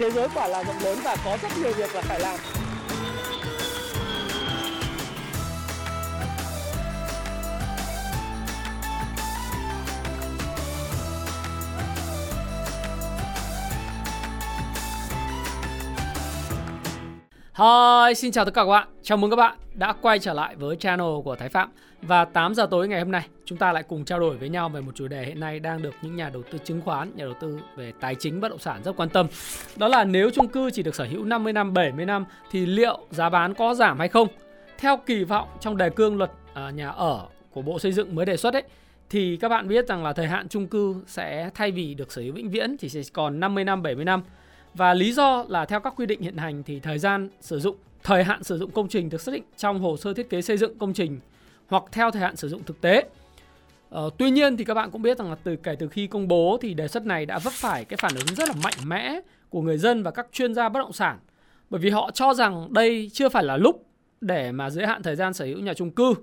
thế giới quả là rộng lớn và có rất nhiều việc là phải làm. Hi, xin chào tất cả các bạn. Chào mừng các bạn đã quay trở lại với channel của Thái Phạm. Và 8 giờ tối ngày hôm nay, chúng ta lại cùng trao đổi với nhau về một chủ đề hiện nay đang được những nhà đầu tư chứng khoán, nhà đầu tư về tài chính bất động sản rất quan tâm. Đó là nếu chung cư chỉ được sở hữu 50 năm, 70 năm thì liệu giá bán có giảm hay không? Theo kỳ vọng trong đề cương luật à, nhà ở của Bộ Xây dựng mới đề xuất ấy thì các bạn biết rằng là thời hạn chung cư sẽ thay vì được sở hữu vĩnh viễn thì sẽ còn 50 năm, 70 năm và lý do là theo các quy định hiện hành thì thời gian sử dụng, thời hạn sử dụng công trình được xác định trong hồ sơ thiết kế xây dựng công trình hoặc theo thời hạn sử dụng thực tế. Ờ, tuy nhiên thì các bạn cũng biết rằng là từ kể từ khi công bố thì đề xuất này đã vấp phải cái phản ứng rất là mạnh mẽ của người dân và các chuyên gia bất động sản. Bởi vì họ cho rằng đây chưa phải là lúc để mà giới hạn thời gian sở hữu nhà chung cư.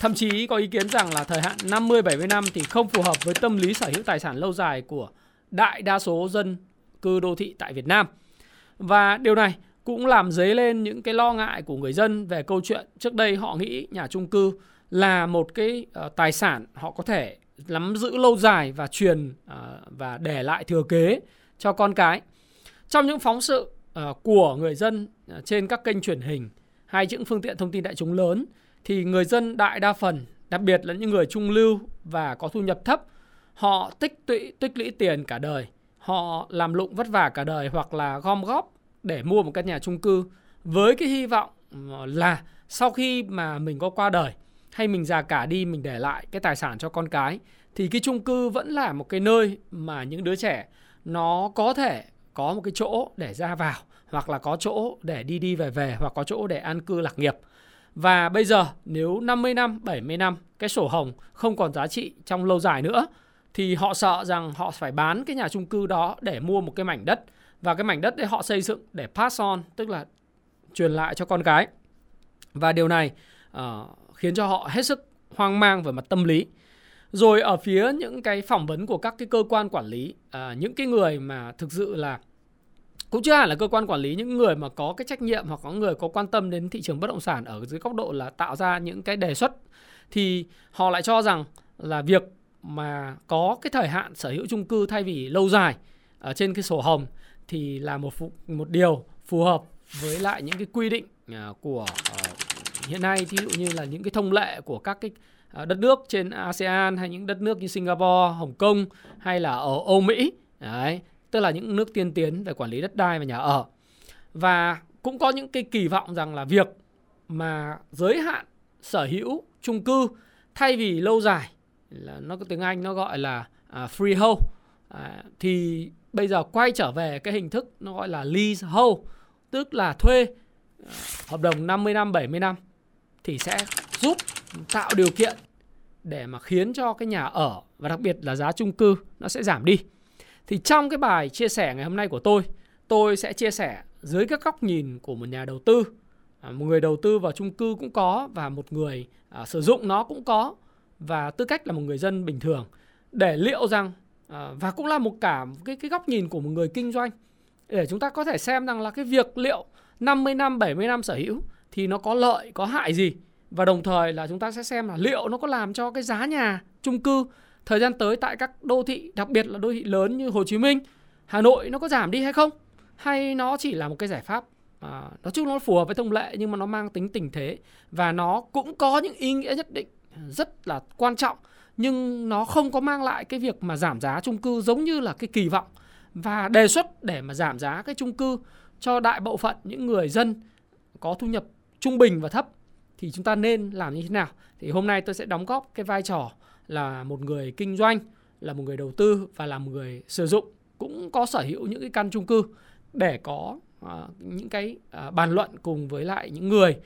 Thậm chí có ý kiến rằng là thời hạn 50 70 năm thì không phù hợp với tâm lý sở hữu tài sản lâu dài của đại đa số dân cư đô thị tại Việt Nam. Và điều này cũng làm dấy lên những cái lo ngại của người dân về câu chuyện trước đây họ nghĩ nhà chung cư là một cái uh, tài sản họ có thể nắm giữ lâu dài và truyền uh, và để lại thừa kế cho con cái. Trong những phóng sự uh, của người dân uh, trên các kênh truyền hình hay những phương tiện thông tin đại chúng lớn thì người dân đại đa phần, đặc biệt là những người trung lưu và có thu nhập thấp, họ tích tụy tích lũy tiền cả đời họ làm lụng vất vả cả đời hoặc là gom góp để mua một căn nhà chung cư với cái hy vọng ờ, là sau khi mà mình có qua đời hay mình già cả đi mình để lại cái tài sản cho con cái thì cái chung cư vẫn là một cái nơi mà những đứa trẻ nó có thể có một cái chỗ để ra vào hoặc là có chỗ để đi đi về về hoặc có chỗ để an cư lạc nghiệp. Và bây giờ nếu 50 năm, 70 năm cái sổ hồng không còn giá trị trong lâu dài nữa thì họ sợ rằng họ phải bán cái nhà chung cư đó để mua một cái mảnh đất. Và cái mảnh đất đấy họ xây dựng để pass on tức là truyền lại cho con cái và điều này uh, khiến cho họ hết sức hoang mang về mặt tâm lý. Rồi ở phía những cái phỏng vấn của các cái cơ quan quản lý uh, những cái người mà thực sự là cũng chưa hẳn là cơ quan quản lý những người mà có cái trách nhiệm hoặc có người có quan tâm đến thị trường bất động sản ở dưới góc độ là tạo ra những cái đề xuất thì họ lại cho rằng là việc mà có cái thời hạn sở hữu chung cư thay vì lâu dài ở trên cái sổ hồng thì là một phụ một điều phù hợp với lại những cái quy định à, của ờ, hiện nay. Ví dụ như là những cái thông lệ của các cái à, đất nước trên ASEAN hay những đất nước như Singapore, Hồng Kông hay là ở Âu Mỹ. Đấy tức là những nước tiên tiến về quản lý đất đai và nhà ở. Và cũng có những cái kỳ vọng rằng là việc mà giới hạn sở hữu chung cư thay vì lâu dài là nó có tiếng Anh nó gọi là à, uh, freehold à, thì bây giờ quay trở về cái hình thức nó gọi là leasehold tức là thuê uh, hợp đồng 50 năm 70 năm thì sẽ giúp tạo điều kiện để mà khiến cho cái nhà ở và đặc biệt là giá chung cư nó sẽ giảm đi. Thì trong cái bài chia sẻ ngày hôm nay của tôi, tôi sẽ chia sẻ dưới các góc nhìn của một nhà đầu tư, à, một người đầu tư vào chung cư cũng có và một người à, sử dụng nó cũng có và tư cách là một người dân bình thường để liệu rằng à, và cũng là một cả cái cái góc nhìn của một người kinh doanh. Để chúng ta có thể xem rằng là cái việc liệu 50 năm 70 năm sở hữu thì nó có lợi có hại gì? Và đồng thời là chúng ta sẽ xem là liệu nó có làm cho cái giá nhà chung cư thời gian tới tại các đô thị đặc biệt là đô thị lớn như Hồ Chí Minh, Hà Nội nó có giảm đi hay không? Hay nó chỉ là một cái giải pháp à, nói chung nó phù hợp với thông lệ nhưng mà nó mang tính tình thế và nó cũng có những ý nghĩa nhất định? Rất là quan trọng nhưng nó không có mang lại cái việc mà giảm giá chung cư giống như là cái kỳ vọng. Và đề xuất để mà giảm giá cái chung cư cho đại bộ phận những người dân có thu nhập trung bình và thấp thì chúng ta nên làm như thế nào? Thì hôm nay tôi sẽ đóng góp cái vai trò là một người kinh doanh là một người đầu tư và là một người sử dụng cũng có sở hữu những cái căn chung cư để có uh, những cái uh, bàn luận cùng với lại những người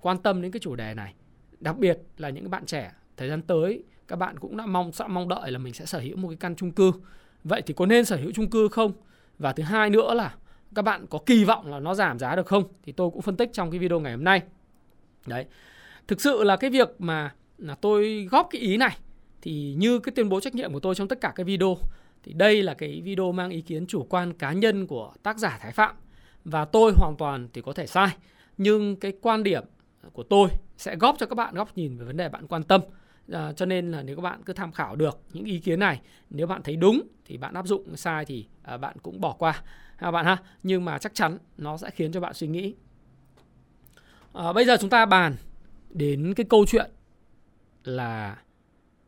quan tâm đến cái chủ đề này đặc biệt là những bạn trẻ, thời gian tới, các bạn cũng đã mong sẽ mong đợi là mình sẽ sở hữu một cái căn chung cư. Vậy thì có nên sở hữu chung cư không? Và thứ hai nữa là các bạn có kỳ vọng là nó giảm giá được không? Thì tôi cũng phân tích trong cái video ngày hôm nay. Đấy. Thực sự là cái việc mà là tôi góp cái ý này thì như cái tuyên bố trách nhiệm của tôi trong tất cả cái video, thì đây là cái video mang ý kiến chủ quan cá nhân của tác giả Thái Phạm. Và tôi hoàn toàn thì có thể sai, nhưng cái quan điểm của tôi sẽ góp cho các bạn góc nhìn về vấn đề bạn quan tâm. À, cho nên là nếu các bạn cứ tham khảo được những ý kiến này nếu bạn thấy đúng thì bạn áp dụng sai thì à, bạn cũng bỏ qua. Ha bạn ha nhưng mà chắc chắn nó sẽ khiến cho bạn suy nghĩ. À, bây giờ chúng ta bàn đến cái câu chuyện là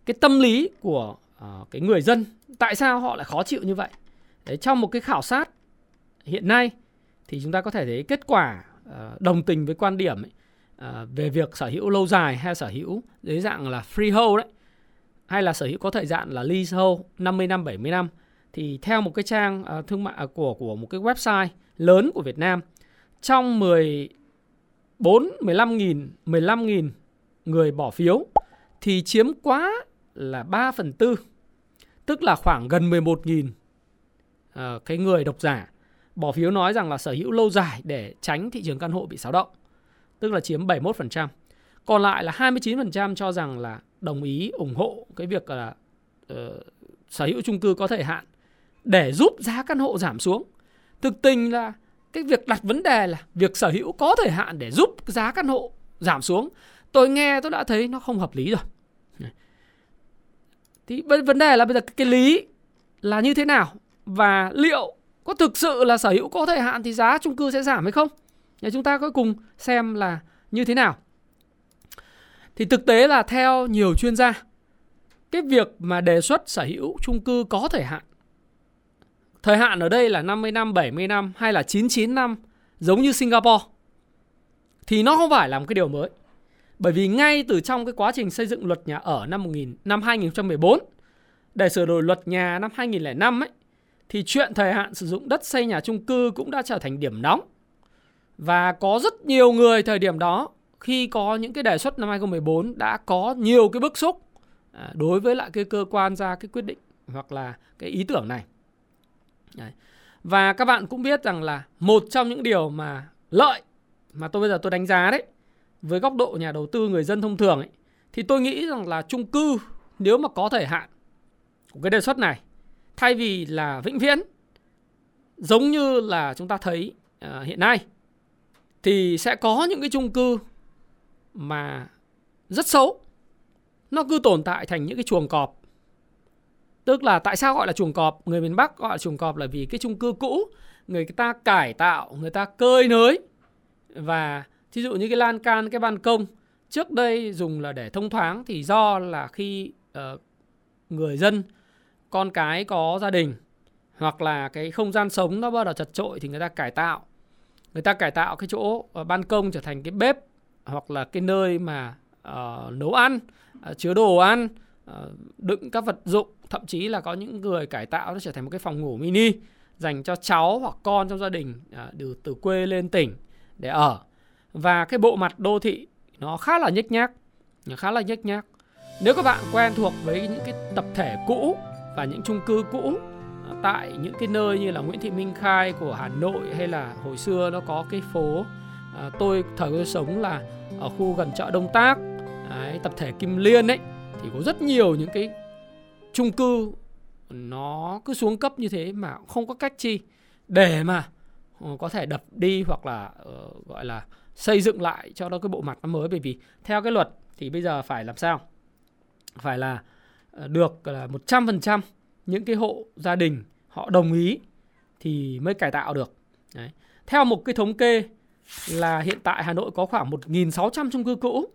cái tâm lý của uh, cái người dân. Tại sao họ lại khó chịu như vậy? Đấy, trong một cái khảo sát hiện nay thì chúng ta có thể thấy kết quả uh, đồng tình với quan điểm ấy, uh, về việc sở hữu lâu dài hay sở hữu dưới dạng là freehold đấy hay là sở hữu có thời gian là leasehold 50 năm 70 năm thì theo một cái trang uh, thương mại uh, của của một cái website lớn của Việt Nam trong 14 15.000 15.000 người bỏ phiếu thì chiếm quá là 3 phần tư tức là khoảng gần 11.000 uh, ờ, cái người độc giả bỏ phiếu nói rằng là sở hữu lâu dài để tránh thị trường căn hộ bị xáo động tức là chiếm 71%. Còn lại là 29% cho rằng là đồng ý ủng hộ cái việc là uh, sở hữu chung cư có thời hạn để giúp giá căn hộ giảm xuống. Thực tình là cái việc đặt vấn đề là việc sở hữu có thời hạn để giúp giá căn hộ giảm xuống. Tôi nghe tôi đã thấy nó không hợp lý rồi. Thì vấn đề là bây giờ cái lý là như thế nào và liệu có thực sự là sở hữu có thời hạn thì giá chung cư sẽ giảm hay không? Để chúng ta có cùng xem là như thế nào. Thì thực tế là theo nhiều chuyên gia, cái việc mà đề xuất sở hữu chung cư có thời hạn Thời hạn ở đây là 50 năm, 70 năm hay là 99 năm giống như Singapore thì nó không phải là một cái điều mới. Bởi vì ngay từ trong cái quá trình xây dựng luật nhà ở năm 1000 năm 2014 để sửa đổi luật nhà năm 2005 ấy thì chuyện thời hạn sử dụng đất xây nhà chung cư cũng đã trở thành điểm nóng. Và có rất nhiều người thời điểm đó khi có những cái đề xuất năm 2014 đã có nhiều cái bức xúc à, đối với lại cái cơ quan ra cái quyết định hoặc là cái ý tưởng này. Đấy. Và các bạn cũng biết rằng là một trong những điều mà lợi mà tôi bây giờ tôi đánh giá đấy với góc độ nhà đầu tư người dân thông thường ấy thì tôi nghĩ rằng là chung cư nếu mà có thời hạn của cái đề xuất này thay vì là vĩnh viễn giống như là chúng ta thấy uh, hiện nay thì sẽ có những cái chung cư mà rất xấu. Nó cứ tồn tại thành những cái chuồng cọp. Tức là tại sao gọi là chuồng cọp? Người miền bắc gọi là chuồng cọp là vì cái chung cư cũ người ta cải tạo người ta cơi nới. Và ví dụ như cái lan can cái ban công trước đây dùng là để thông thoáng thì do là khi uh, người dân con cái có gia đình hoặc là cái không gian sống nó bắt đầu chật trội thì người ta cải tạo người ta cải tạo cái chỗ ờ, ban công trở thành cái bếp hoặc là cái nơi mà uh, nấu ăn uh, chứa đồ ăn uh, đựng các vật dụng. Thậm chí là có những người cải tạo nó trở thành một cái phòng ngủ mini dành cho cháu hoặc con trong gia đình uh, từ từ quê lên tỉnh để ở. Và cái bộ mặt đô thị nó khá là nhếch nhác nó khá là nhếch nhác. Nếu các bạn quen thuộc với những cái tập thể cũ và những chung cư cũ tại những cái nơi như là Nguyễn Thị Minh Khai của Hà Nội hay là hồi xưa nó có cái phố à, tôi thời tôi sống là ở khu gần chợ Đông Tác. Đấy, tập thể Kim Liên ấy thì có rất nhiều những cái chung cư nó cứ xuống cấp như thế mà không có cách chi để mà ờ, có thể đập đi hoặc là uh, gọi là xây dựng lại cho nó cái bộ mặt nó mới. Bởi vì theo cái luật thì bây giờ phải làm sao? Phải là ờ, được là 100% những cái hộ gia đình họ đồng ý thì mới cải tạo được. Đấy. Theo một cái thống kê là hiện tại Hà Nội có khoảng 1.600 chung cư cũ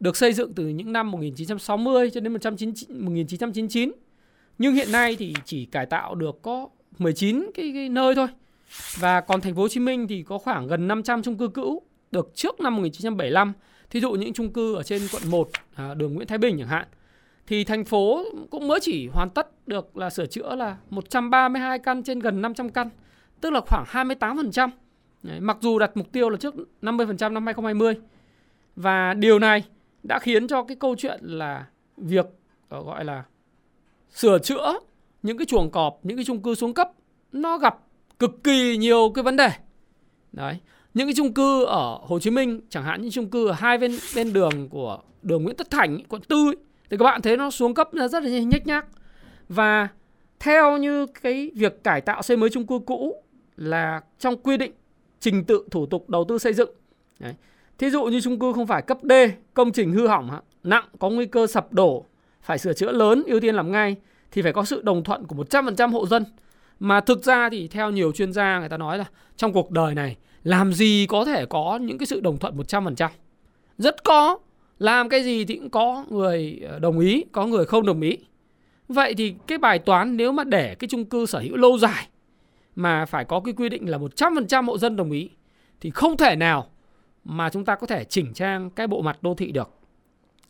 được xây dựng từ những năm 1960 cho đến 1999. Nhưng hiện nay thì chỉ cải tạo được có 19 cái, cái nơi thôi. Và còn thành phố Hồ Chí Minh thì có khoảng gần 500 chung cư cũ được trước năm 1975. Thí dụ những chung cư ở trên quận 1, à, đường Nguyễn Thái Bình chẳng hạn. Thì thành phố cũng mới chỉ hoàn tất được là sửa chữa là 132 căn trên gần 500 căn. Tức là khoảng 28%. Đấy, mặc dù đặt mục tiêu là trước 50% năm 2020. Và điều này đã khiến cho cái câu chuyện là việc ờ, gọi là sửa chữa những cái chuồng cọp, những cái chung cư xuống cấp nó gặp cực kỳ nhiều cái vấn đề. Đấy những cái chung cư ở Hồ Chí Minh chẳng hạn những chung cư ở hai bên bên đường của đường Nguyễn Tất Thành quận Tư ấy, thì các bạn thấy nó xuống cấp rất là nhếch nhác và theo như cái việc cải tạo xây mới chung cư cũ là trong quy định trình tự thủ tục đầu tư xây dựng. Đấy. Thí dụ như chung cư không phải cấp D, công trình hư hỏng nặng có nguy cơ sập đổ, phải sửa chữa lớn, ưu tiên làm ngay thì phải có sự đồng thuận của 100% hộ dân. Mà thực ra thì theo nhiều chuyên gia người ta nói là trong cuộc đời này làm gì có thể có những cái sự đồng thuận 100%. Rất có, làm cái gì thì cũng có người ờ, đồng ý, có người không đồng ý. Vậy thì cái bài toán nếu mà để cái chung cư sở hữu lâu dài mà phải có cái quy định là 100% hộ dân đồng ý thì không thể nào mà chúng ta có thể chỉnh trang cái bộ mặt đô thị được.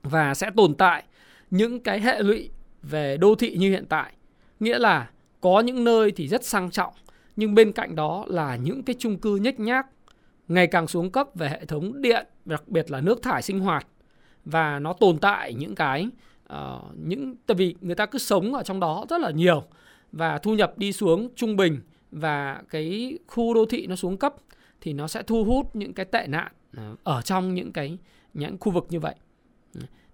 Và sẽ tồn tại những cái hệ lụy về đô thị như hiện tại. Nghĩa là có những nơi thì rất sang trọng nhưng bên cạnh đó là những cái chung cư nhếch nhác ngày càng xuống cấp về hệ thống điện, đặc biệt là nước thải sinh hoạt và nó tồn tại những cái uh, những tại vì người ta cứ sống ở trong đó rất là nhiều và thu nhập đi xuống trung bình và cái khu đô thị nó xuống cấp thì nó sẽ thu hút những cái tệ nạn ờ, ở trong những cái những khu vực như vậy.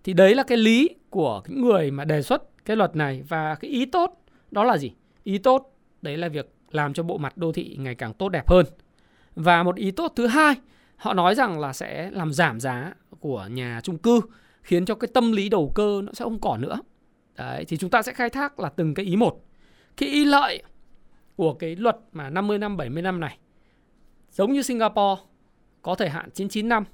Thì đấy là cái lý của những người mà đề xuất cái luật này và cái ý tốt đó là gì? Ý tốt đấy là việc làm cho bộ mặt đô thị ngày càng tốt đẹp hơn. Và một ý tốt thứ hai, họ nói rằng là sẽ làm giảm giá của nhà chung cư khiến cho cái tâm lý đầu cơ nó sẽ không còn nữa. Đấy, thì chúng ta sẽ khai thác là từng cái ý một. Cái ý lợi của cái luật mà 50 năm 70 năm này giống như Singapore có thời hạn 99 năm,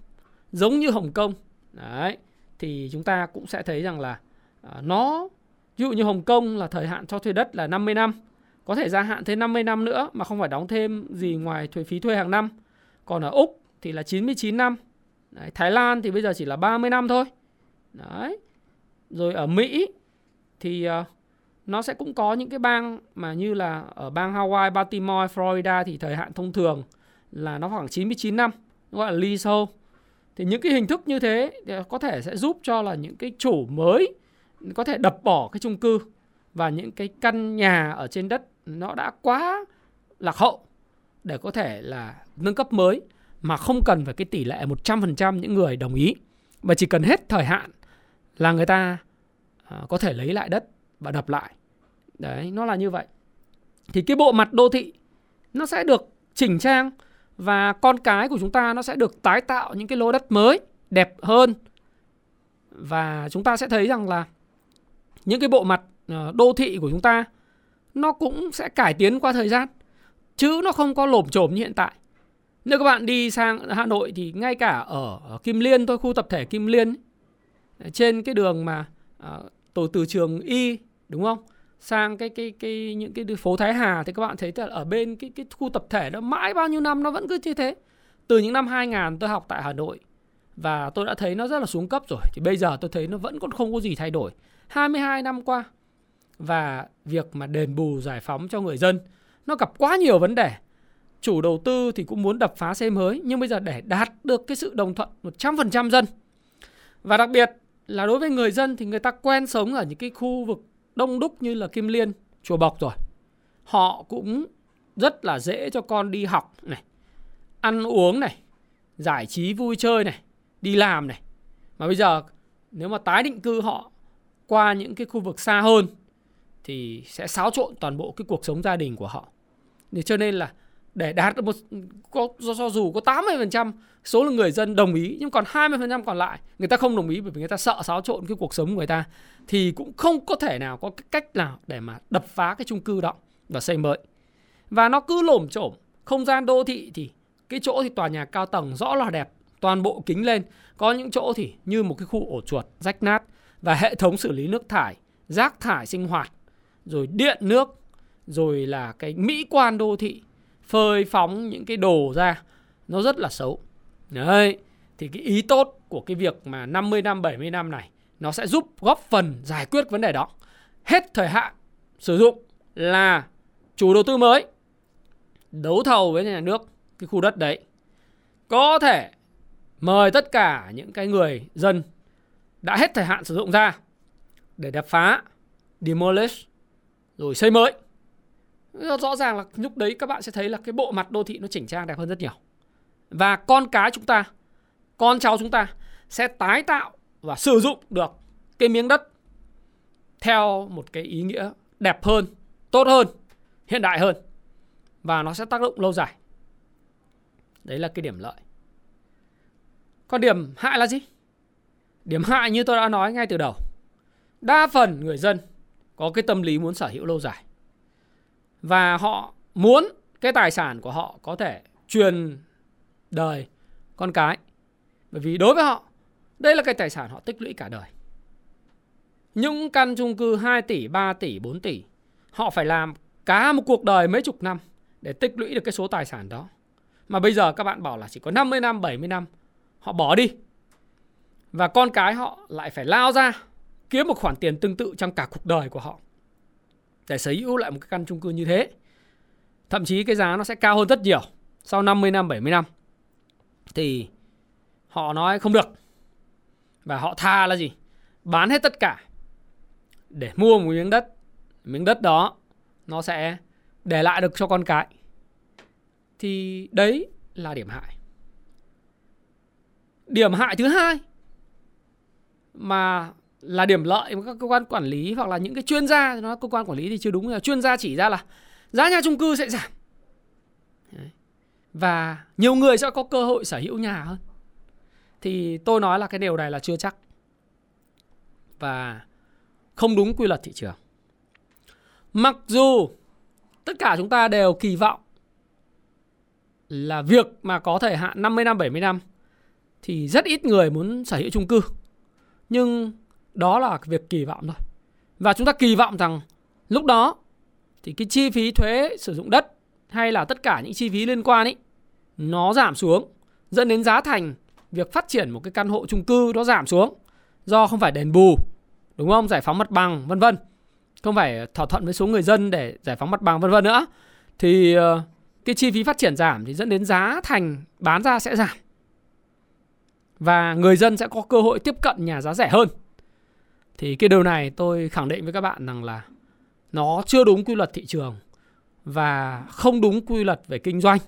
giống như Hồng Kông. Đấy, thì chúng ta cũng sẽ thấy rằng là à, nó ví dụ như Hồng Kông là thời hạn cho thuê đất là 50 năm có thể gia hạn thêm 50 năm nữa mà không phải đóng thêm gì ngoài thuế phí thuê hàng năm. Còn ở Úc thì là 99 năm. Đấy, Thái Lan thì bây giờ chỉ là 30 năm thôi. Đấy. Rồi ở Mỹ thì uh, nó sẽ cũng có những cái bang mà như là ở bang Hawaii, Baltimore, Florida thì thời hạn thông thường là nó khoảng 99 năm, gọi là leasehold. Thì những cái hình thức như thế có thể sẽ giúp cho là những cái chủ mới có thể đập bỏ cái chung cư và những cái căn nhà ở trên đất nó đã quá lạc hậu để có thể là nâng cấp mới mà không cần phải cái tỷ lệ 100% những người đồng ý và chỉ cần hết thời hạn là người ta à, có thể lấy lại đất và đập lại. Đấy, nó là như vậy. Thì cái bộ mặt đô thị nó sẽ được chỉnh trang và con cái của chúng ta nó sẽ được tái tạo những cái lô đất mới đẹp hơn. Và chúng ta sẽ thấy rằng là những cái bộ mặt à, đô thị của chúng ta nó cũng sẽ cải tiến qua thời gian chứ nó không có lổm chổm như hiện tại nếu các bạn đi sang Hà Nội thì ngay cả ở, Kim Liên thôi khu tập thể Kim Liên trên cái đường mà à, tổ từ trường Y đúng không? Sang cái cái cái những cái phố Thái Hà thì các bạn thấy là ở bên cái cái khu tập thể đó mãi bao nhiêu năm nó vẫn cứ như thế. Từ những năm 2000 tôi học tại Hà Nội và tôi đã thấy nó rất là xuống cấp rồi. Thì bây giờ tôi thấy nó vẫn còn không có gì thay đổi. 22 năm qua và việc mà đền bù giải phóng cho người dân nó gặp quá nhiều vấn đề. Chủ đầu tư thì cũng muốn đập phá xe mới nhưng bây giờ để đạt được cái sự đồng thuận 100% dân. Và đặc biệt là đối với người dân thì người ta quen sống ở những cái khu vực đông đúc như là Kim Liên, Chùa Bọc rồi. Họ cũng rất là dễ cho con đi học này, ăn uống này, giải trí vui chơi này, đi làm này. Mà bây giờ nếu mà tái định cư họ qua những cái khu vực xa hơn thì sẽ xáo trộn toàn bộ cái cuộc sống gia đình của họ. Thế cho nên là để đạt được một có do dù có 80% số lượng người dân đồng ý nhưng còn 20% còn lại người ta không đồng ý bởi vì người ta sợ xáo trộn cái cuộc sống của người ta thì cũng không có thể nào có cái cách nào để mà đập phá cái chung cư đó và xây mới. Và nó cứ lổm chổm, không gian đô thị thì cái chỗ thì tòa nhà cao tầng rõ là đẹp, toàn bộ kính lên, có những chỗ thì như một cái khu ổ chuột rách nát và hệ thống xử lý nước thải, rác thải sinh hoạt rồi điện nước, rồi là cái mỹ quan đô thị, phơi phóng những cái đồ ra nó rất là xấu. Đấy, thì cái ý tốt của cái việc mà 50 năm 70 năm này nó sẽ giúp góp phần giải quyết vấn đề đó. Hết thời hạn sử dụng là chủ đầu tư mới đấu thầu với nhà nước cái khu đất đấy có thể mời tất cả những cái người dân đã hết thời hạn sử dụng ra để đập phá demolish rồi xây mới rõ ràng là lúc đấy các bạn sẽ thấy là cái bộ mặt đô thị nó chỉnh trang đẹp hơn rất nhiều và con cái chúng ta con cháu chúng ta sẽ tái tạo và sử dụng được cái miếng đất theo một cái ý nghĩa đẹp hơn tốt hơn, hiện đại hơn và nó sẽ tác động lâu dài. Đấy là cái điểm lợi. Còn điểm hại là gì? Điểm hại như tôi đã nói ngay từ đầu. Đa phần người dân có cái tâm lý muốn sở hữu lâu dài. Và họ muốn cái tài sản của họ có thể truyền đời con cái. Bởi vì đối với họ, đây là cái tài sản họ tích lũy cả đời. Những căn chung cư 2 tỷ, 3 tỷ, 4 tỷ, họ phải làm cả một cuộc đời mấy chục năm để tích lũy được cái số tài sản đó. Mà bây giờ các bạn bảo là chỉ có 50 năm, 70 năm, họ bỏ đi. Và con cái họ lại phải lao ra kiếm một khoản tiền tương tự trong cả cuộc đời của họ để sở hữu lại một cái căn chung cư như thế. Thậm chí cái giá nó sẽ cao hơn rất nhiều sau 50 năm, 70 năm. Thì họ nói không được. Và họ tha là gì? Bán hết tất cả để mua một miếng đất. Miếng đất đó nó sẽ để lại được cho con cái. Thì đấy là điểm hại. Điểm hại thứ hai mà là điểm lợi của các cơ quan quản lý hoặc là những cái chuyên gia nó cơ quan quản lý thì chưa đúng là chuyên gia chỉ ra là giá nhà chung cư sẽ giảm. Và nhiều người sẽ có cơ hội sở hữu nhà hơn. Thì tôi nói là cái điều này là chưa chắc và không đúng quy luật thị trường. Mặc dù tất cả chúng ta đều kỳ vọng là việc mà có thời hạn 50 năm 70 năm thì rất ít người muốn sở hữu chung cư. Nhưng đó là việc kỳ vọng thôi. Và chúng ta kỳ vọng rằng lúc đó thì cái chi phí thuế sử dụng đất hay là tất cả những chi phí liên quan ấy, nó giảm xuống, dẫn đến giá thành việc phát triển một cái căn hộ chung cư nó giảm xuống do không phải đền bù, đúng không? Giải phóng mặt bằng, vân vân. Không phải thỏa thuận với số người dân để giải phóng mặt bằng, vân vân nữa. Thì ờ, cái chi phí phát triển giảm thì dẫn đến giá thành bán ra sẽ giảm. Và người dân sẽ có cơ hội tiếp cận nhà giá rẻ hơn thì cái điều này tôi khẳng định với các bạn rằng là nó chưa đúng quy luật thị trường và không đúng quy luật về kinh doanh.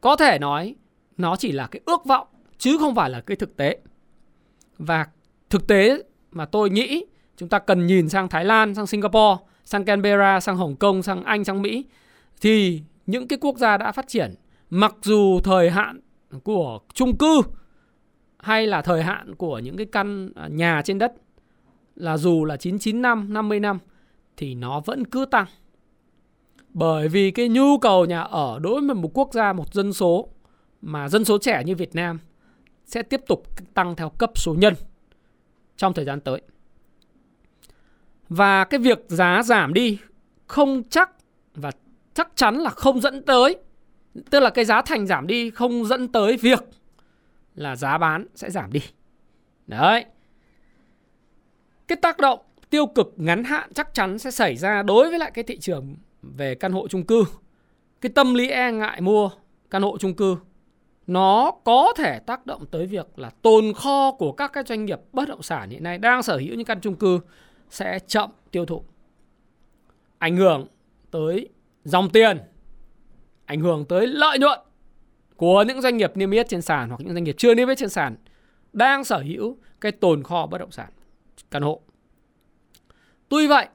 Có thể nói nó chỉ là cái ước vọng chứ không phải là cái thực tế. Và thực tế mà tôi nghĩ chúng ta cần nhìn sang Thái Lan, sang Singapore, sang Canberra, sang Hồng Kông, sang Anh, sang Mỹ thì những cái quốc gia đã phát triển mặc dù thời hạn của chung cư hay là thời hạn của những cái căn à, nhà trên đất là dù là 99 năm, 50 năm thì nó vẫn cứ tăng. Bởi vì cái nhu cầu nhà ở đối với một quốc gia, một dân số mà dân số trẻ như Việt Nam sẽ tiếp tục tăng theo cấp số nhân trong thời gian tới. Và cái việc giá giảm đi không chắc và chắc chắn là không dẫn tới tức là cái giá thành giảm đi không dẫn tới việc là giá bán sẽ giảm đi. Đấy cái tác động tiêu cực ngắn hạn chắc chắn sẽ xảy ra đối với lại cái thị trường về căn hộ chung cư. Cái tâm lý e ngại mua căn hộ chung cư nó có thể tác động tới việc là tồn kho của các cái doanh nghiệp bất động sản hiện nay đang sở hữu những căn chung cư sẽ chậm tiêu thụ. Ảnh hưởng tới dòng tiền, ảnh hưởng tới lợi nhuận của những doanh nghiệp niêm yết trên sàn hoặc những doanh nghiệp chưa niêm yết trên sàn đang sở hữu cái tồn kho bất động sản căn hộ. Tuy vậy,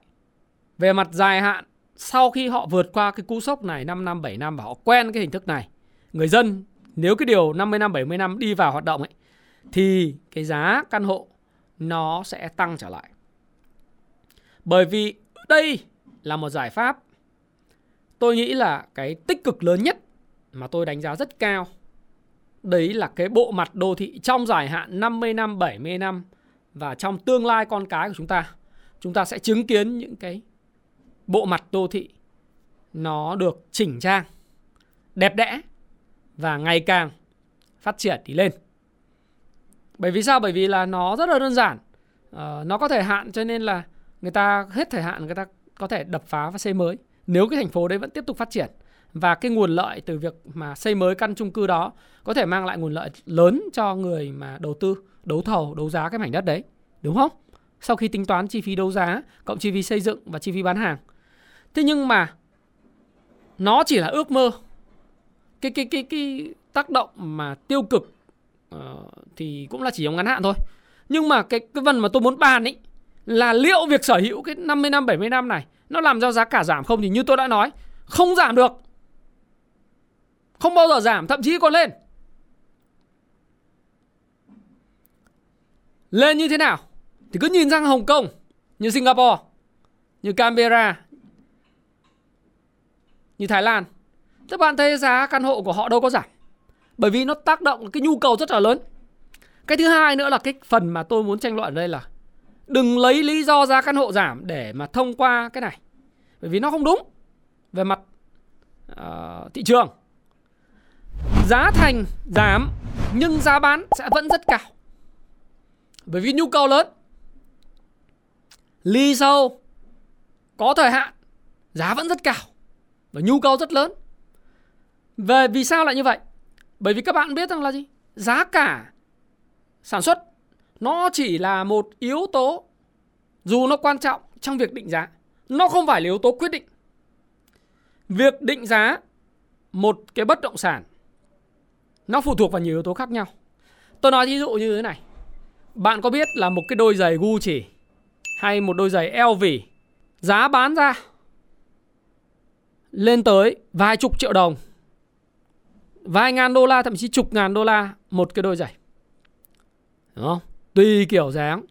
về mặt dài hạn, sau khi họ vượt qua cái cú sốc này 5 năm, 7 năm và họ quen cái hình thức này, người dân nếu cái điều 50 năm, 70 năm đi vào hoạt động ấy, thì cái giá căn hộ nó sẽ tăng trở lại. Bởi vì đây là một giải pháp tôi nghĩ là cái tích cực lớn nhất mà tôi đánh giá rất cao. Đấy là cái bộ mặt đô thị trong dài hạn 50 năm, 70 năm và trong tương lai con cái của chúng ta chúng ta sẽ chứng kiến những cái bộ mặt đô thị nó được chỉnh trang đẹp đẽ và ngày càng phát triển đi lên. Bởi vì sao? Bởi vì là nó rất là đơn giản. Ờ, nó có thời hạn cho nên là người ta hết thời hạn người ta có thể đập phá và xây mới nếu cái thành phố đấy vẫn tiếp tục phát triển. Và cái nguồn lợi từ việc mà xây mới căn chung cư đó có thể mang lại nguồn lợi lớn cho người mà đầu tư đấu thầu đấu giá cái mảnh đất đấy đúng không? Sau khi tính toán chi phí đấu giá cộng chi phí xây dựng và chi phí bán hàng. Thế nhưng mà nó chỉ là ước mơ. Cái cái cái cái tác động mà tiêu cực uh, thì cũng là chỉ trong ngắn hạn thôi. Nhưng mà cái cái phần mà tôi muốn bàn ấy là liệu việc sở hữu cái 50 năm 70 năm này nó làm cho giá cả giảm không? Thì như tôi đã nói không giảm được. Không bao giờ giảm thậm chí còn lên. Lên như thế nào thì cứ nhìn sang Hồng Kông như Singapore như Canberra như Thái Lan. Các bạn thấy giá căn hộ của họ đâu có giảm bởi vì nó tác động cái nhu cầu rất là lớn. Cái thứ hai nữa là cái phần mà tôi muốn tranh luận ở đây là đừng lấy lý do giá căn hộ giảm để mà thông qua cái này bởi vì nó không đúng về mặt uh, thị trường. Giá thành giảm nhưng giá bán sẽ vẫn rất cao bởi vì nhu cầu lớn. Ly sâu có thời hạn, giá vẫn rất cao và nhu cầu rất lớn. Về vì sao lại như vậy? Bởi vì các bạn biết rằng là gì? Giá cả sản xuất nó chỉ là một yếu tố, dù nó quan trọng trong việc định giá, nó không phải là yếu tố quyết định. Việc định giá một cái bất động sản nó phụ thuộc vào nhiều yếu tố khác nhau. Tôi nói ví dụ như thế này bạn có biết là một cái đôi giày Gucci hay một đôi giày LV giá bán ra lên tới vài chục triệu đồng, vài ngàn đô la, thậm chí chục ngàn đô la một cái đôi giày? Đúng không? Tùy kiểu dáng,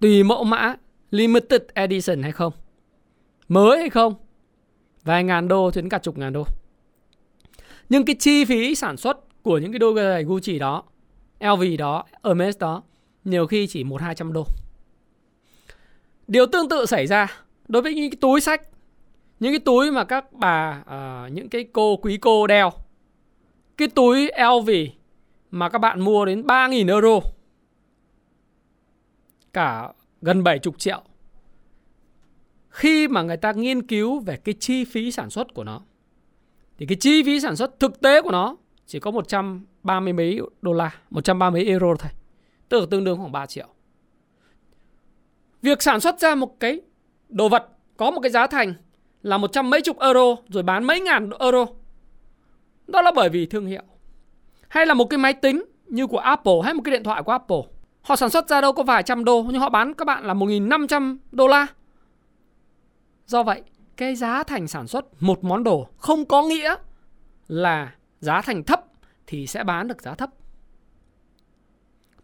tùy mẫu mã, limited edition hay không? Mới hay không? Vài ngàn đô đến cả chục ngàn đô. Nhưng cái chi phí sản xuất của những cái đôi giày Gucci đó LV đó, Hermes đó nhiều khi chỉ một hai trăm đô. Điều tương tự xảy ra đối với những cái túi sách những cái túi mà các bà uh, những cái cô quý cô đeo. Cái túi LV mà các bạn mua đến 3.000 euro cả gần 70 triệu. Khi mà người ta nghiên cứu về cái chi phí sản xuất của nó thì cái chi phí sản xuất thực tế của nó chỉ có 130 mấy đô la, 130 mấy euro thôi. Tức là tương đương khoảng 3 triệu. Việc sản xuất ra một cái đồ vật có một cái giá thành là một trăm mấy chục euro rồi bán mấy ngàn euro. Đó là bởi vì thương hiệu. Hay là một cái máy tính như của Apple hay một cái điện thoại của Apple. Họ sản xuất ra đâu có vài trăm đô nhưng họ bán các bạn là 1.500 đô la. Do vậy, cái giá thành sản xuất một món đồ không có nghĩa là giá thành thấp thì sẽ bán được giá thấp.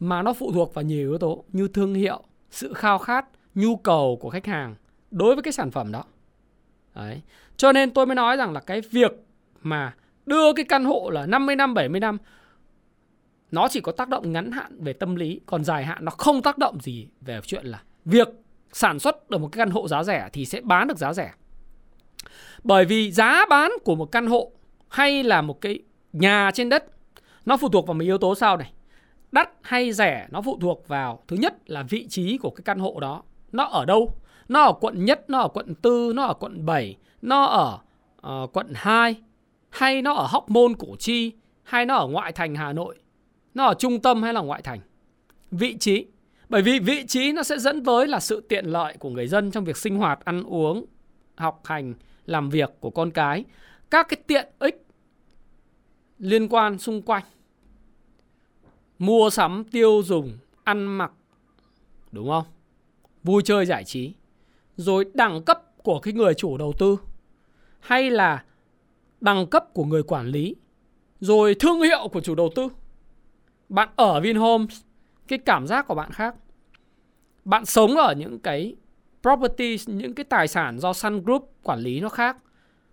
Mà nó phụ thuộc vào nhiều yếu tố như thương hiệu, sự khao khát, nhu cầu của khách hàng đối với cái sản phẩm đó. Đấy. Cho nên tôi mới nói rằng là cái việc mà đưa cái căn hộ là 50 năm, 70 năm nó chỉ có tác động ngắn hạn về tâm lý, còn dài hạn nó không tác động gì về chuyện là việc sản xuất được một cái căn hộ giá rẻ thì sẽ bán được giá rẻ. Bởi vì giá bán của một căn hộ hay là một cái nhà trên đất nó phụ thuộc vào mấy yếu tố sau này. Đắt hay rẻ nó phụ thuộc vào thứ nhất là vị trí của cái căn hộ đó. Nó ở đâu? Nó ở quận nhất, nó ở quận tư, nó ở quận 7, nó ở uh, quận 2 hay nó ở Hóc Môn Củ Chi hay nó ở ngoại thành Hà Nội. Nó ở trung tâm hay là ngoại thành. Vị trí bởi vì vị trí nó sẽ dẫn tới là sự tiện lợi của người dân trong việc sinh hoạt, ăn uống, học hành, làm việc của con cái. Các cái tiện ích liên quan xung quanh. Mua sắm, tiêu dùng, ăn mặc, đúng không? Vui chơi giải trí. Rồi đẳng cấp của cái người chủ đầu tư hay là đẳng cấp của người quản lý rồi thương hiệu của chủ đầu tư. Bạn ở Vinhomes cái cảm giác của bạn khác bạn sống ở những cái property những cái tài sản do Sun Group quản lý nó khác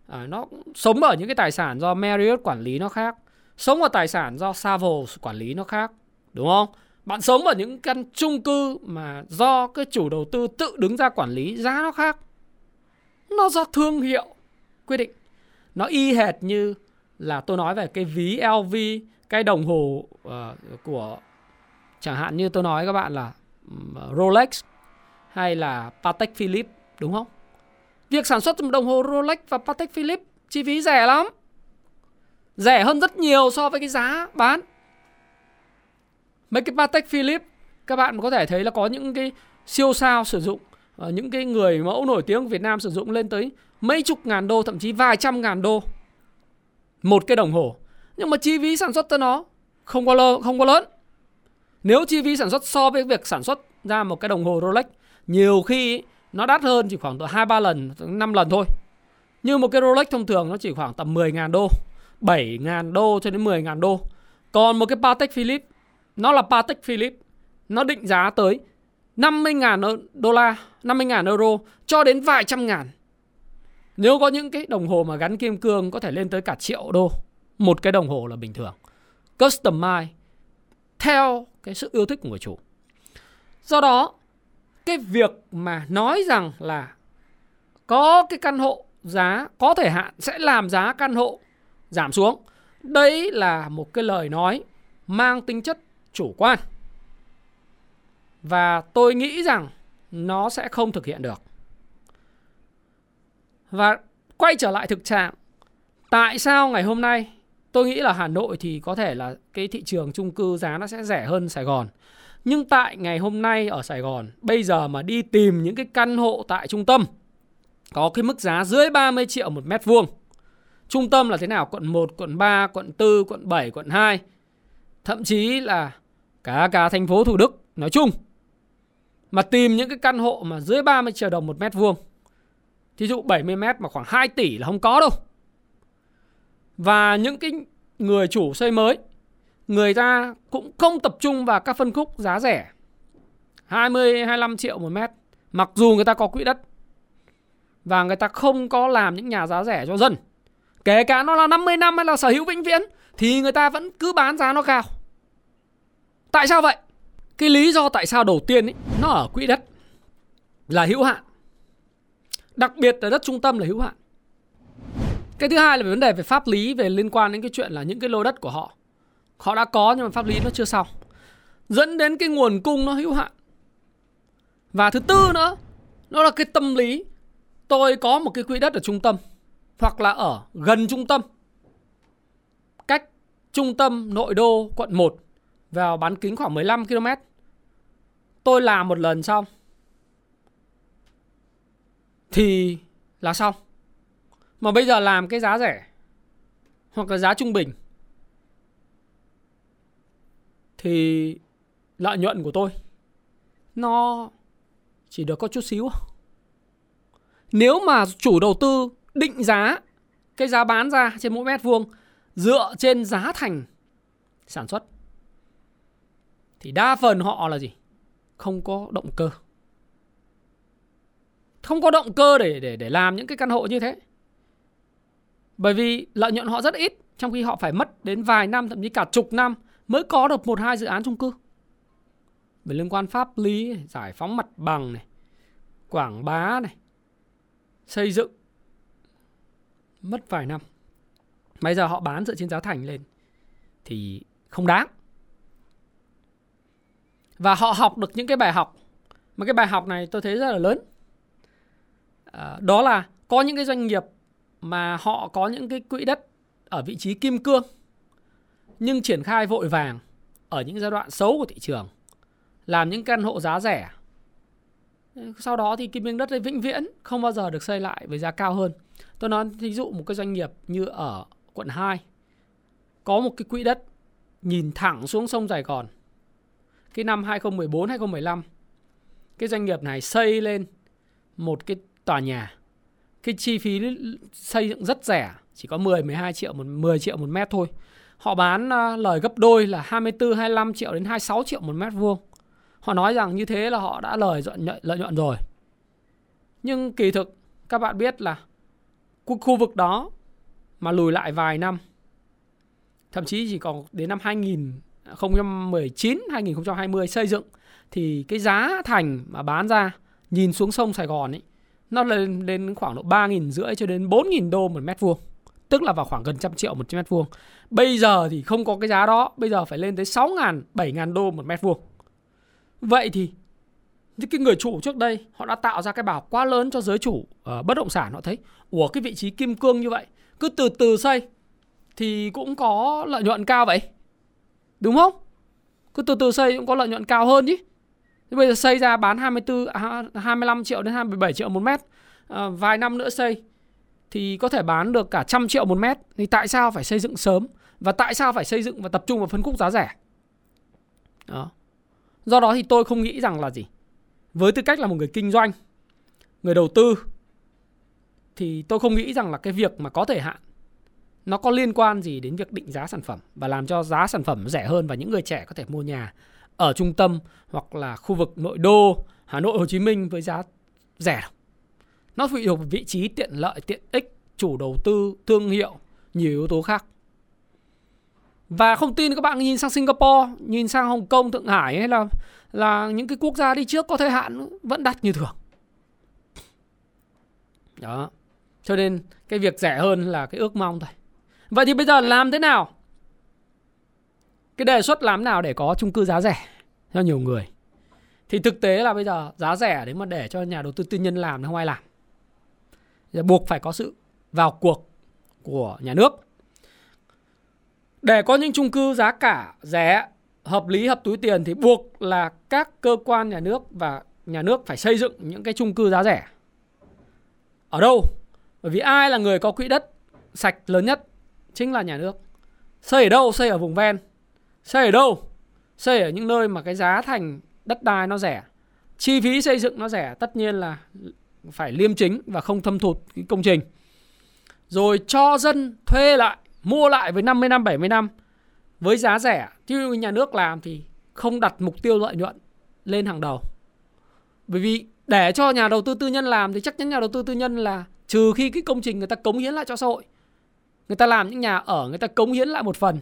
à, nó sống ở những cái tài sản do Marriott quản lý nó khác sống ở tài sản do Savills quản lý nó khác đúng không bạn sống ở những căn chung cư mà do cái chủ đầu tư tự đứng ra quản lý giá nó khác nó do thương hiệu quyết định nó y hệt như là tôi nói về cái ví LV cái đồng hồ uh, của Chẳng hạn như tôi nói các bạn là Rolex hay là Patek Philippe đúng không? Việc sản xuất đồng hồ Rolex và Patek Philippe chi phí rẻ lắm. Rẻ hơn rất nhiều so với cái giá bán. Mấy cái Patek Philippe các bạn có thể thấy là có những cái siêu sao sử dụng. Ờ, những cái người mẫu nổi tiếng của Việt Nam sử dụng lên tới mấy chục ngàn đô thậm chí vài trăm ngàn đô. Một cái đồng hồ. Nhưng mà chi phí sản xuất cho nó không có lớn không có lớn. Nếu chi phí sản xuất so với việc sản xuất ra một cái đồng hồ Rolex nhiều khi nó đắt hơn chỉ khoảng từ 2-3 lần, 5 lần thôi. Nhưng một cái Rolex thông thường nó chỉ khoảng tầm 10.000 đô, 7.000 đô cho đến 10.000 đô. Còn một cái Patek Philippe, nó là Patek Philippe, nó định giá tới 50.000 đô la, 50.000 euro cho đến vài trăm ngàn. Nếu có những cái đồng hồ mà gắn kim cương có thể lên tới cả triệu đô, một cái đồng hồ là bình thường. Customize theo cái sự yêu thích của người chủ. Do đó, cái việc mà nói rằng là có cái căn hộ giá có thể hạn sẽ làm giá căn hộ giảm xuống. Đấy là một cái lời nói mang tính chất chủ quan. Và tôi nghĩ rằng nó sẽ không thực hiện được. Và quay trở lại thực trạng, tại sao ngày hôm nay tôi nghĩ là Hà Nội thì có thể là cái thị trường chung cư giá nó sẽ rẻ hơn Sài Gòn. Nhưng tại ngày hôm nay ở Sài Gòn, bây giờ mà đi tìm những cái căn hộ tại trung tâm có cái mức giá dưới 30 triệu một mét vuông. Trung tâm là thế nào? Quận 1, quận 3, quận 4, quận 7, quận 2. Thậm chí là cả cả thành phố Thủ Đức nói chung. Mà tìm những cái căn hộ mà dưới 30 triệu đồng một mét vuông. Thí dụ 70 mét mà khoảng 2 tỷ là không có đâu. Và những cái người chủ xây mới người ta cũng không tập trung vào các phân khúc giá rẻ 20 25 triệu một mét mặc dù người ta có quỹ đất và người ta không có làm những nhà giá rẻ cho dân kể cả nó là 50 năm hay là sở hữu vĩnh viễn thì người ta vẫn cứ bán giá nó cao. Tại sao vậy? Cái lý do tại sao đầu tiên ấy, nó ở quỹ đất là hữu hạn. Đặc biệt là đất trung tâm là hữu hạn. Cái thứ hai là về vấn đề về pháp lý về liên quan đến cái chuyện là những cái lô đất của họ. Họ đã có nhưng mà pháp lý nó chưa xong. Dẫn đến cái nguồn cung nó hữu hạn. Và thứ tư nữa nó là cái tâm lý. Tôi có một cái quỹ đất ở trung tâm hoặc là ở gần trung tâm. Cách trung tâm nội đô quận 1 vào bán kính khoảng 15 km tôi làm một lần xong. Thì là xong. Mà bây giờ làm cái giá rẻ hoặc là giá trung bình thì lợi nhuận của tôi nó chỉ được có chút xíu. Nếu mà chủ đầu tư định giá cái giá bán ra trên mỗi mét vuông dựa trên giá thành sản xuất thì đa phần họ là gì? Không có động cơ. Không có động cơ để để để làm những cái căn hộ như thế. Bởi vì lợi nhuận họ rất ít, trong khi họ phải mất đến vài năm, thậm chí cả chục năm mới có được một hai dự án chung cư về liên quan pháp lý giải phóng mặt bằng này, quảng bá này, xây dựng mất vài năm. Bây giờ họ bán dựa trên giá thành lên thì không đáng. Và họ học được những cái bài học mà cái bài học này tôi thấy rất là lớn. À, đó là có những cái doanh nghiệp mà họ có những cái quỹ đất ở vị trí kim cương nhưng triển khai vội vàng ở những giai đoạn xấu của thị trường làm những căn hộ giá rẻ sau đó thì cái miếng đất ấy vĩnh viễn không bao giờ được xây lại với giá cao hơn. Tôi nói, thí dụ một cái doanh nghiệp như ở quận 2 có một cái quỹ đất nhìn thẳng xuống sông Sài Gòn, cái năm 2014 2015 cái doanh nghiệp này xây lên một cái tòa nhà. Cái chi phí xây dựng rất rẻ, chỉ có 10 12 triệu, một 10 triệu một mét thôi. Họ bán à, lời gấp đôi là 24 25 triệu đến 26 triệu một mét vuông. Họ nói rằng như thế là họ đã lời nhuận lợi nhuận rồi. Nhưng kỳ thực các bạn biết là khu vực đó mà lùi lại vài năm thậm chí chỉ còn đến năm 2019 2020 xây dựng thì cái giá thành mà bán ra nhìn xuống sông Sài Gòn ấy nó lên đến khoảng độ ba nghìn rưỡi cho đến bốn nghìn đô một mét vuông tức là vào khoảng gần trăm triệu một mét vuông. Bây giờ thì không có cái giá đó, bây giờ phải lên tới 6 ngàn, 7 ngàn đô một mét vuông. Vậy thì những cái người chủ trước đây họ đã tạo ra cái bảo quá lớn cho giới chủ uh, bất động sản họ thấy ủa cái vị trí kim cương như vậy cứ từ từ xây thì cũng có lợi nhuận cao vậy. Đúng không? Cứ từ từ xây cũng có lợi nhuận cao hơn chứ thế bây giờ xây ra bán 24 25 à, triệu đến 27 triệu một mét à, vài năm nữa xây thì có thể bán được cả trăm triệu một mét. Thì tại sao phải xây dựng sớm? Và tại sao phải xây dựng và tập trung vào phân khúc giá rẻ? Đó do đó thì tôi không nghĩ rằng là gì với tư cách là một người kinh doanh người đầu tư thì tôi không nghĩ rằng là cái việc mà có thời hạn nó có liên quan gì đến việc định giá sản phẩm và làm cho giá sản phẩm rẻ hơn và những người trẻ có thể mua nhà ở trung tâm hoặc là khu vực nội đô Hà Nội Hồ Chí Minh với giá rẻ đâu. Nó phụ thuộc vị trí tiện lợi, tiện ích, chủ đầu tư, thương hiệu, nhiều yếu tố khác. Và không tin các bạn nhìn sang Singapore, nhìn sang Hồng Kông, Thượng Hải hay là là những cái quốc gia đi trước có thời hạn vẫn đặt như thường. Đó. Cho nên cái việc rẻ hơn là cái ước mong thôi. Vậy thì bây giờ làm thế nào? Cái đề xuất làm nào để có chung cư giá rẻ cho nhiều người? Thì thực tế là bây giờ giá rẻ đấy mà để cho nhà đầu tư tư nhân làm thì không ai làm. Giờ buộc phải có sự vào cuộc của nhà nước. Để có những chung cư giá cả rẻ, hợp lý, hợp túi tiền thì buộc là các cơ quan nhà nước và nhà nước phải xây dựng những cái chung cư giá rẻ. Ở đâu? Bởi vì ai là người có quỹ đất sạch lớn nhất? Chính là nhà nước. Xây ở đâu? Xây ở vùng ven. Xây ở đâu? Xây ở những nơi mà cái giá thành đất đai nó rẻ. Chi phí xây dựng nó rẻ, tất nhiên là phải liêm chính và không thâm thụt cái công trình. Rồi cho dân thuê lại, mua lại với 50 năm, 70 năm với giá rẻ. Chứ nhà nước làm thì không đặt mục tiêu lợi nhuận lên hàng đầu. Bởi vì để cho nhà đầu tư tư nhân làm thì chắc chắn nhà đầu tư tư nhân là trừ khi cái công trình người ta cống hiến lại cho xã hội. Người ta làm những nhà ở, người ta cống hiến lại một phần.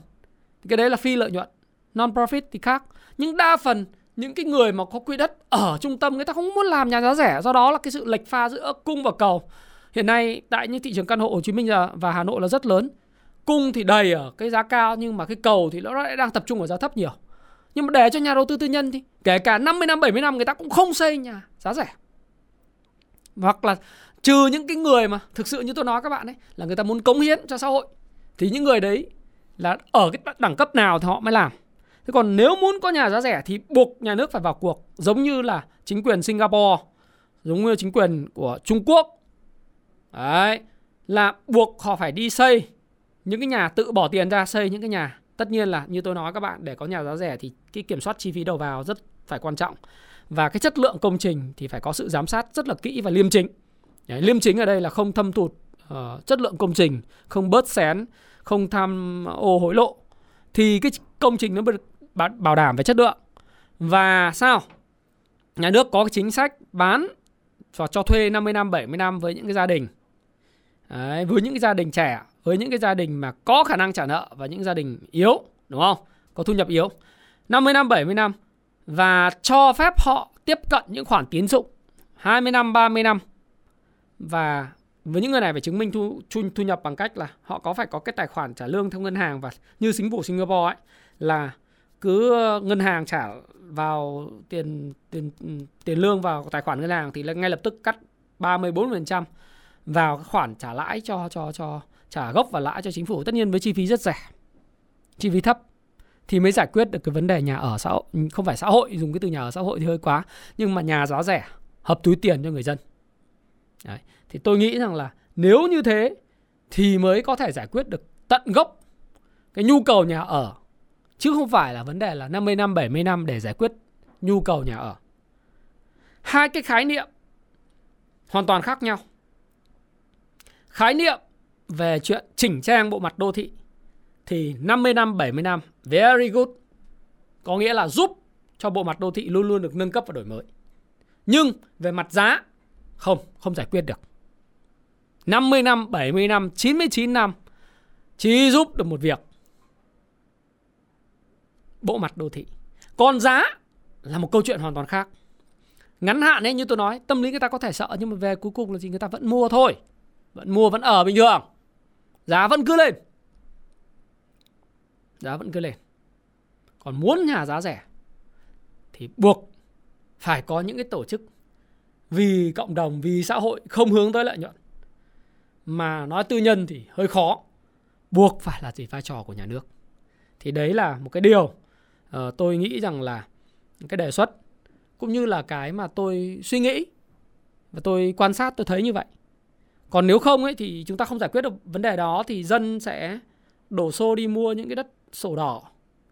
Cái đấy là phi lợi nhuận. Non-profit thì khác. Nhưng đa phần những cái người mà có quỹ đất ở trung tâm người ta không muốn làm nhà giá rẻ do đó là cái sự lệch pha giữa cung và cầu hiện nay tại những thị trường căn hộ Hồ Chí Minh và Hà Nội là rất lớn cung thì đầy ở cái giá cao nhưng mà cái cầu thì nó lại đang tập trung ở giá thấp nhiều. Nhưng mà để cho nhà đầu tư tư nhân thì kể cả 50 năm 70 năm người ta cũng không xây nhà giá rẻ. Hoặc là trừ những cái người mà thực sự như tôi nói các bạn ấy là người ta muốn cống hiến cho xã hội thì những người đấy là ở cái đẳng cấp nào thì họ mới làm. Thế còn nếu muốn có nhà giá rẻ thì buộc nhà nước phải vào cuộc giống như là chính quyền Singapore, giống như chính quyền của Trung Quốc. Đấy, là buộc họ phải đi xây những cái nhà tự bỏ tiền ra xây những cái nhà. Tất nhiên là như tôi nói các bạn để có nhà giá rẻ thì cái kiểm soát chi phí đầu vào rất phải quan trọng. Và cái chất lượng công trình thì phải có sự giám sát rất là kỹ và liêm chính. Đấy, liêm chính ở đây là không thâm thụt uh, ờ, chất lượng công trình, không bớt xén, không tham ô hối lộ thì cái công trình nó bảo đảm về chất lượng và sao nhà nước có cái chính sách bán và cho thuê 50 năm 70 năm với những cái gia đình Đấy, với những cái gia đình trẻ với những cái gia đình mà có khả năng trả nợ và những gia đình yếu đúng không? Có thu nhập yếu. 50 năm 70 năm. Và cho phép họ tiếp cận những khoản tín dụng. 20 năm 30 năm. Và với những người này phải chứng minh thu, thu, thu nhập bằng cách là họ có phải có cái tài khoản trả lương theo ngân hàng và như chính phủ Singapore ấy là cứ ờ, ngân hàng trả vào tiền tiền tiền lương vào tài khoản ngân hàng thì ngay lập tức cắt 30 40% vào khoản trả lãi cho cho cho trả gốc và lãi cho chính phủ tất nhiên với chi phí rất rẻ. Chi phí thấp thì mới giải quyết được cái vấn đề nhà ở xã hội không phải xã hội dùng cái từ nhà ở xã hội thì hơi quá nhưng mà nhà giá rẻ hợp túi tiền cho người dân Đấy. thì tôi nghĩ rằng là nếu như thế thì mới có thể giải quyết được tận gốc cái nhu cầu nhà ở Chứ không phải là vấn đề là 50 năm, 70 năm để giải quyết nhu cầu nhà ở. Hai cái khái niệm hoàn toàn khác nhau. Khái niệm về chuyện chỉnh trang bộ mặt đô thị thì 50 năm, 70 năm, very good. Có nghĩa là giúp cho bộ mặt đô thị luôn luôn được nâng cấp và đổi mới. Nhưng về mặt giá, không, không giải quyết được. 50 năm, 70 năm, 99 năm chỉ giúp được một việc bộ mặt đô thị. Còn giá là một câu chuyện hoàn toàn khác. Ngắn hạn ấy như tôi nói, tâm lý người ta có thể sợ nhưng mà về cuối cùng là gì người ta vẫn mua thôi. Vẫn mua vẫn ở bình thường. Giá vẫn cứ lên. Giá vẫn cứ lên. Còn muốn nhà giá rẻ thì buộc phải có những cái tổ chức vì cộng đồng, vì xã hội không hướng tới lợi nhuận. Mà nói tư nhân thì hơi khó. Buộc phải là gì vai trò của nhà nước. Thì đấy là một cái điều uh, tôi nghĩ rằng là cái đề xuất cũng như là cái mà tôi suy nghĩ và tôi quan sát tôi thấy như vậy còn nếu không ấy thì chúng ta không giải quyết được vấn đề đó thì dân sẽ đổ xô đi mua những cái đất sổ đỏ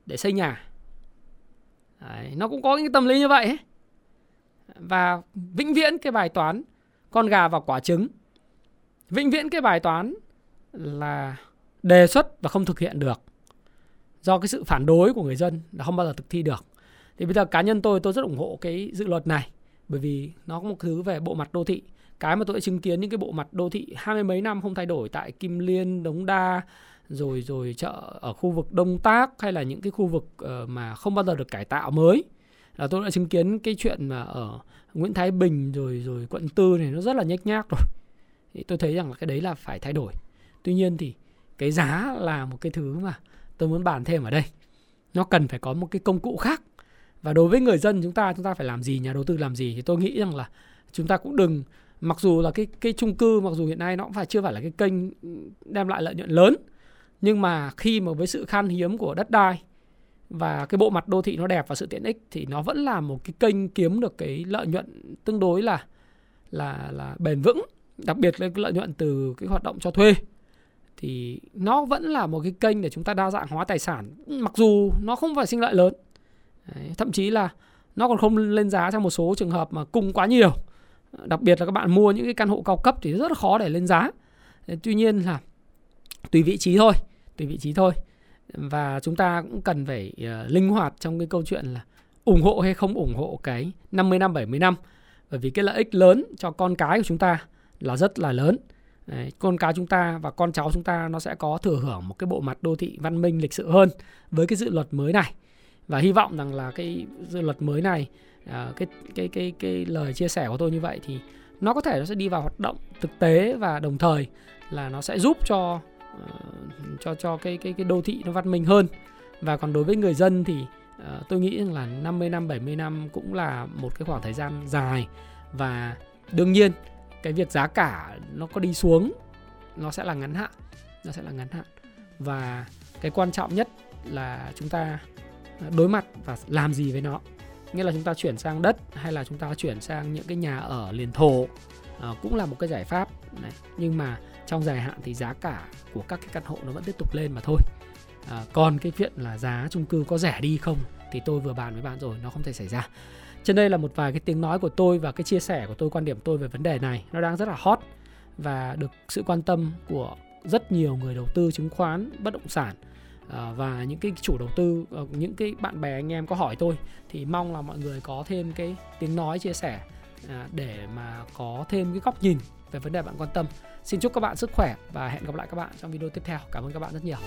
để xây nhà. Đấy, nó cũng có những tâm lý như vậy ấy. và vĩnh viễn cái bài toán con gà và quả trứng vĩnh viễn cái bài toán là đề xuất và không thực hiện được do cái sự phản đối của người dân là không bao giờ thực thi được. Thì bây giờ cá nhân tôi tôi rất ủng hộ cái dự luật này bởi vì nó có một thứ về bộ mặt đô thị cái mà tôi đã chứng kiến những cái bộ mặt đô thị hai mươi mấy năm không thay đổi tại Kim Liên, Đống Đa rồi rồi chợ ở khu vực Đông Tác hay là những cái khu vực uh, mà không bao giờ được cải tạo mới. Là tôi đã chứng kiến cái chuyện mà ở Nguyễn Thái Bình rồi rồi quận tư này nó rất là nhếch nhác rồi. Thì tôi thấy rằng là cái đấy là phải thay đổi. Tuy nhiên thì cái giá là một cái thứ mà tôi muốn bàn thêm ở đây. Nó cần phải có một cái công cụ khác. Và đối với người dân chúng ta chúng ta phải làm gì nhà đầu tư làm gì thì tôi nghĩ rằng là chúng ta cũng đừng mặc dù là cái cái chung cư mặc dù hiện nay nó cũng phải chưa phải là cái kênh đem lại lợi nhuận lớn nhưng mà khi mà với sự khan hiếm của đất đai và cái bộ mặt đô thị nó đẹp và sự tiện ích thì nó vẫn là một cái kênh kiếm được cái lợi nhuận tương đối là là là bền vững. Đặc biệt là cái lợi nhuận từ cái hoạt động cho thuê thì nó vẫn là một cái kênh để chúng ta đa dạng hóa tài sản mặc dù nó không phải sinh lợi lớn. Đấy, thậm chí là nó còn không lên giá trong một số trường hợp mà cung quá nhiều đặc biệt là các bạn mua những cái căn hộ cao cấp thì rất là khó để lên giá. Tuy nhiên là tùy vị trí thôi tùy vị trí thôi. Và chúng ta cũng cần phải uh, linh hoạt trong cái câu chuyện là ủng hộ hay không ủng hộ cái 50 năm 70 năm. Bởi vì cái lợi ích lớn cho con cái của chúng ta là rất là lớn. Đấy, con cái chúng ta và con cháu chúng ta nó sẽ có thừa hưởng một cái bộ mặt đô thị văn minh lịch sự hơn với cái dự luật mới này. Và hy vọng rằng là cái dự luật mới này uh, cái cái cái cái lời chia sẻ của tôi như vậy thì nó có thể nó sẽ đi vào hoạt động thực tế và đồng thời là nó sẽ giúp cho uh, cho cho cái cái cái đô thị nó văn minh hơn. Và còn đối với người dân thì uh, tôi nghĩ là 50 năm 70 năm cũng là một cái khoảng thời gian dài. Và đương nhiên cái việc giá cả nó có đi xuống nó sẽ là ngắn hạn nó sẽ là ngắn hạn. Và cái quan trọng nhất là chúng ta đối mặt và làm gì với nó nghĩa là chúng ta chuyển sang đất hay là chúng ta chuyển sang những cái nhà ở liền thổ. À, cũng là một cái giải pháp. Này nhưng mà trong dài hạn thì giá cả của các cái căn hộ nó vẫn tiếp tục lên mà thôi. À, còn cái chuyện là giá chung cư có rẻ đi không thì tôi vừa bàn với bạn rồi nó không thể xảy ra. Trên đây là một vài cái tiếng nói của tôi và cái chia sẻ của tôi quan điểm tôi về vấn đề này. Nó đang rất là hot và được sự quan tâm của rất nhiều người đầu tư chứng khoán bất động sản à, và những cái chủ đầu tư ờ, những cái bạn bè anh em có hỏi tôi thì mong là mọi người có thêm cái tiếng nói chia sẻ à, để mà có thêm cái góc nhìn về vấn đề bạn quan tâm. Xin chúc các bạn sức khỏe và hẹn gặp lại các bạn trong video tiếp theo. Cảm ơn các bạn rất nhiều.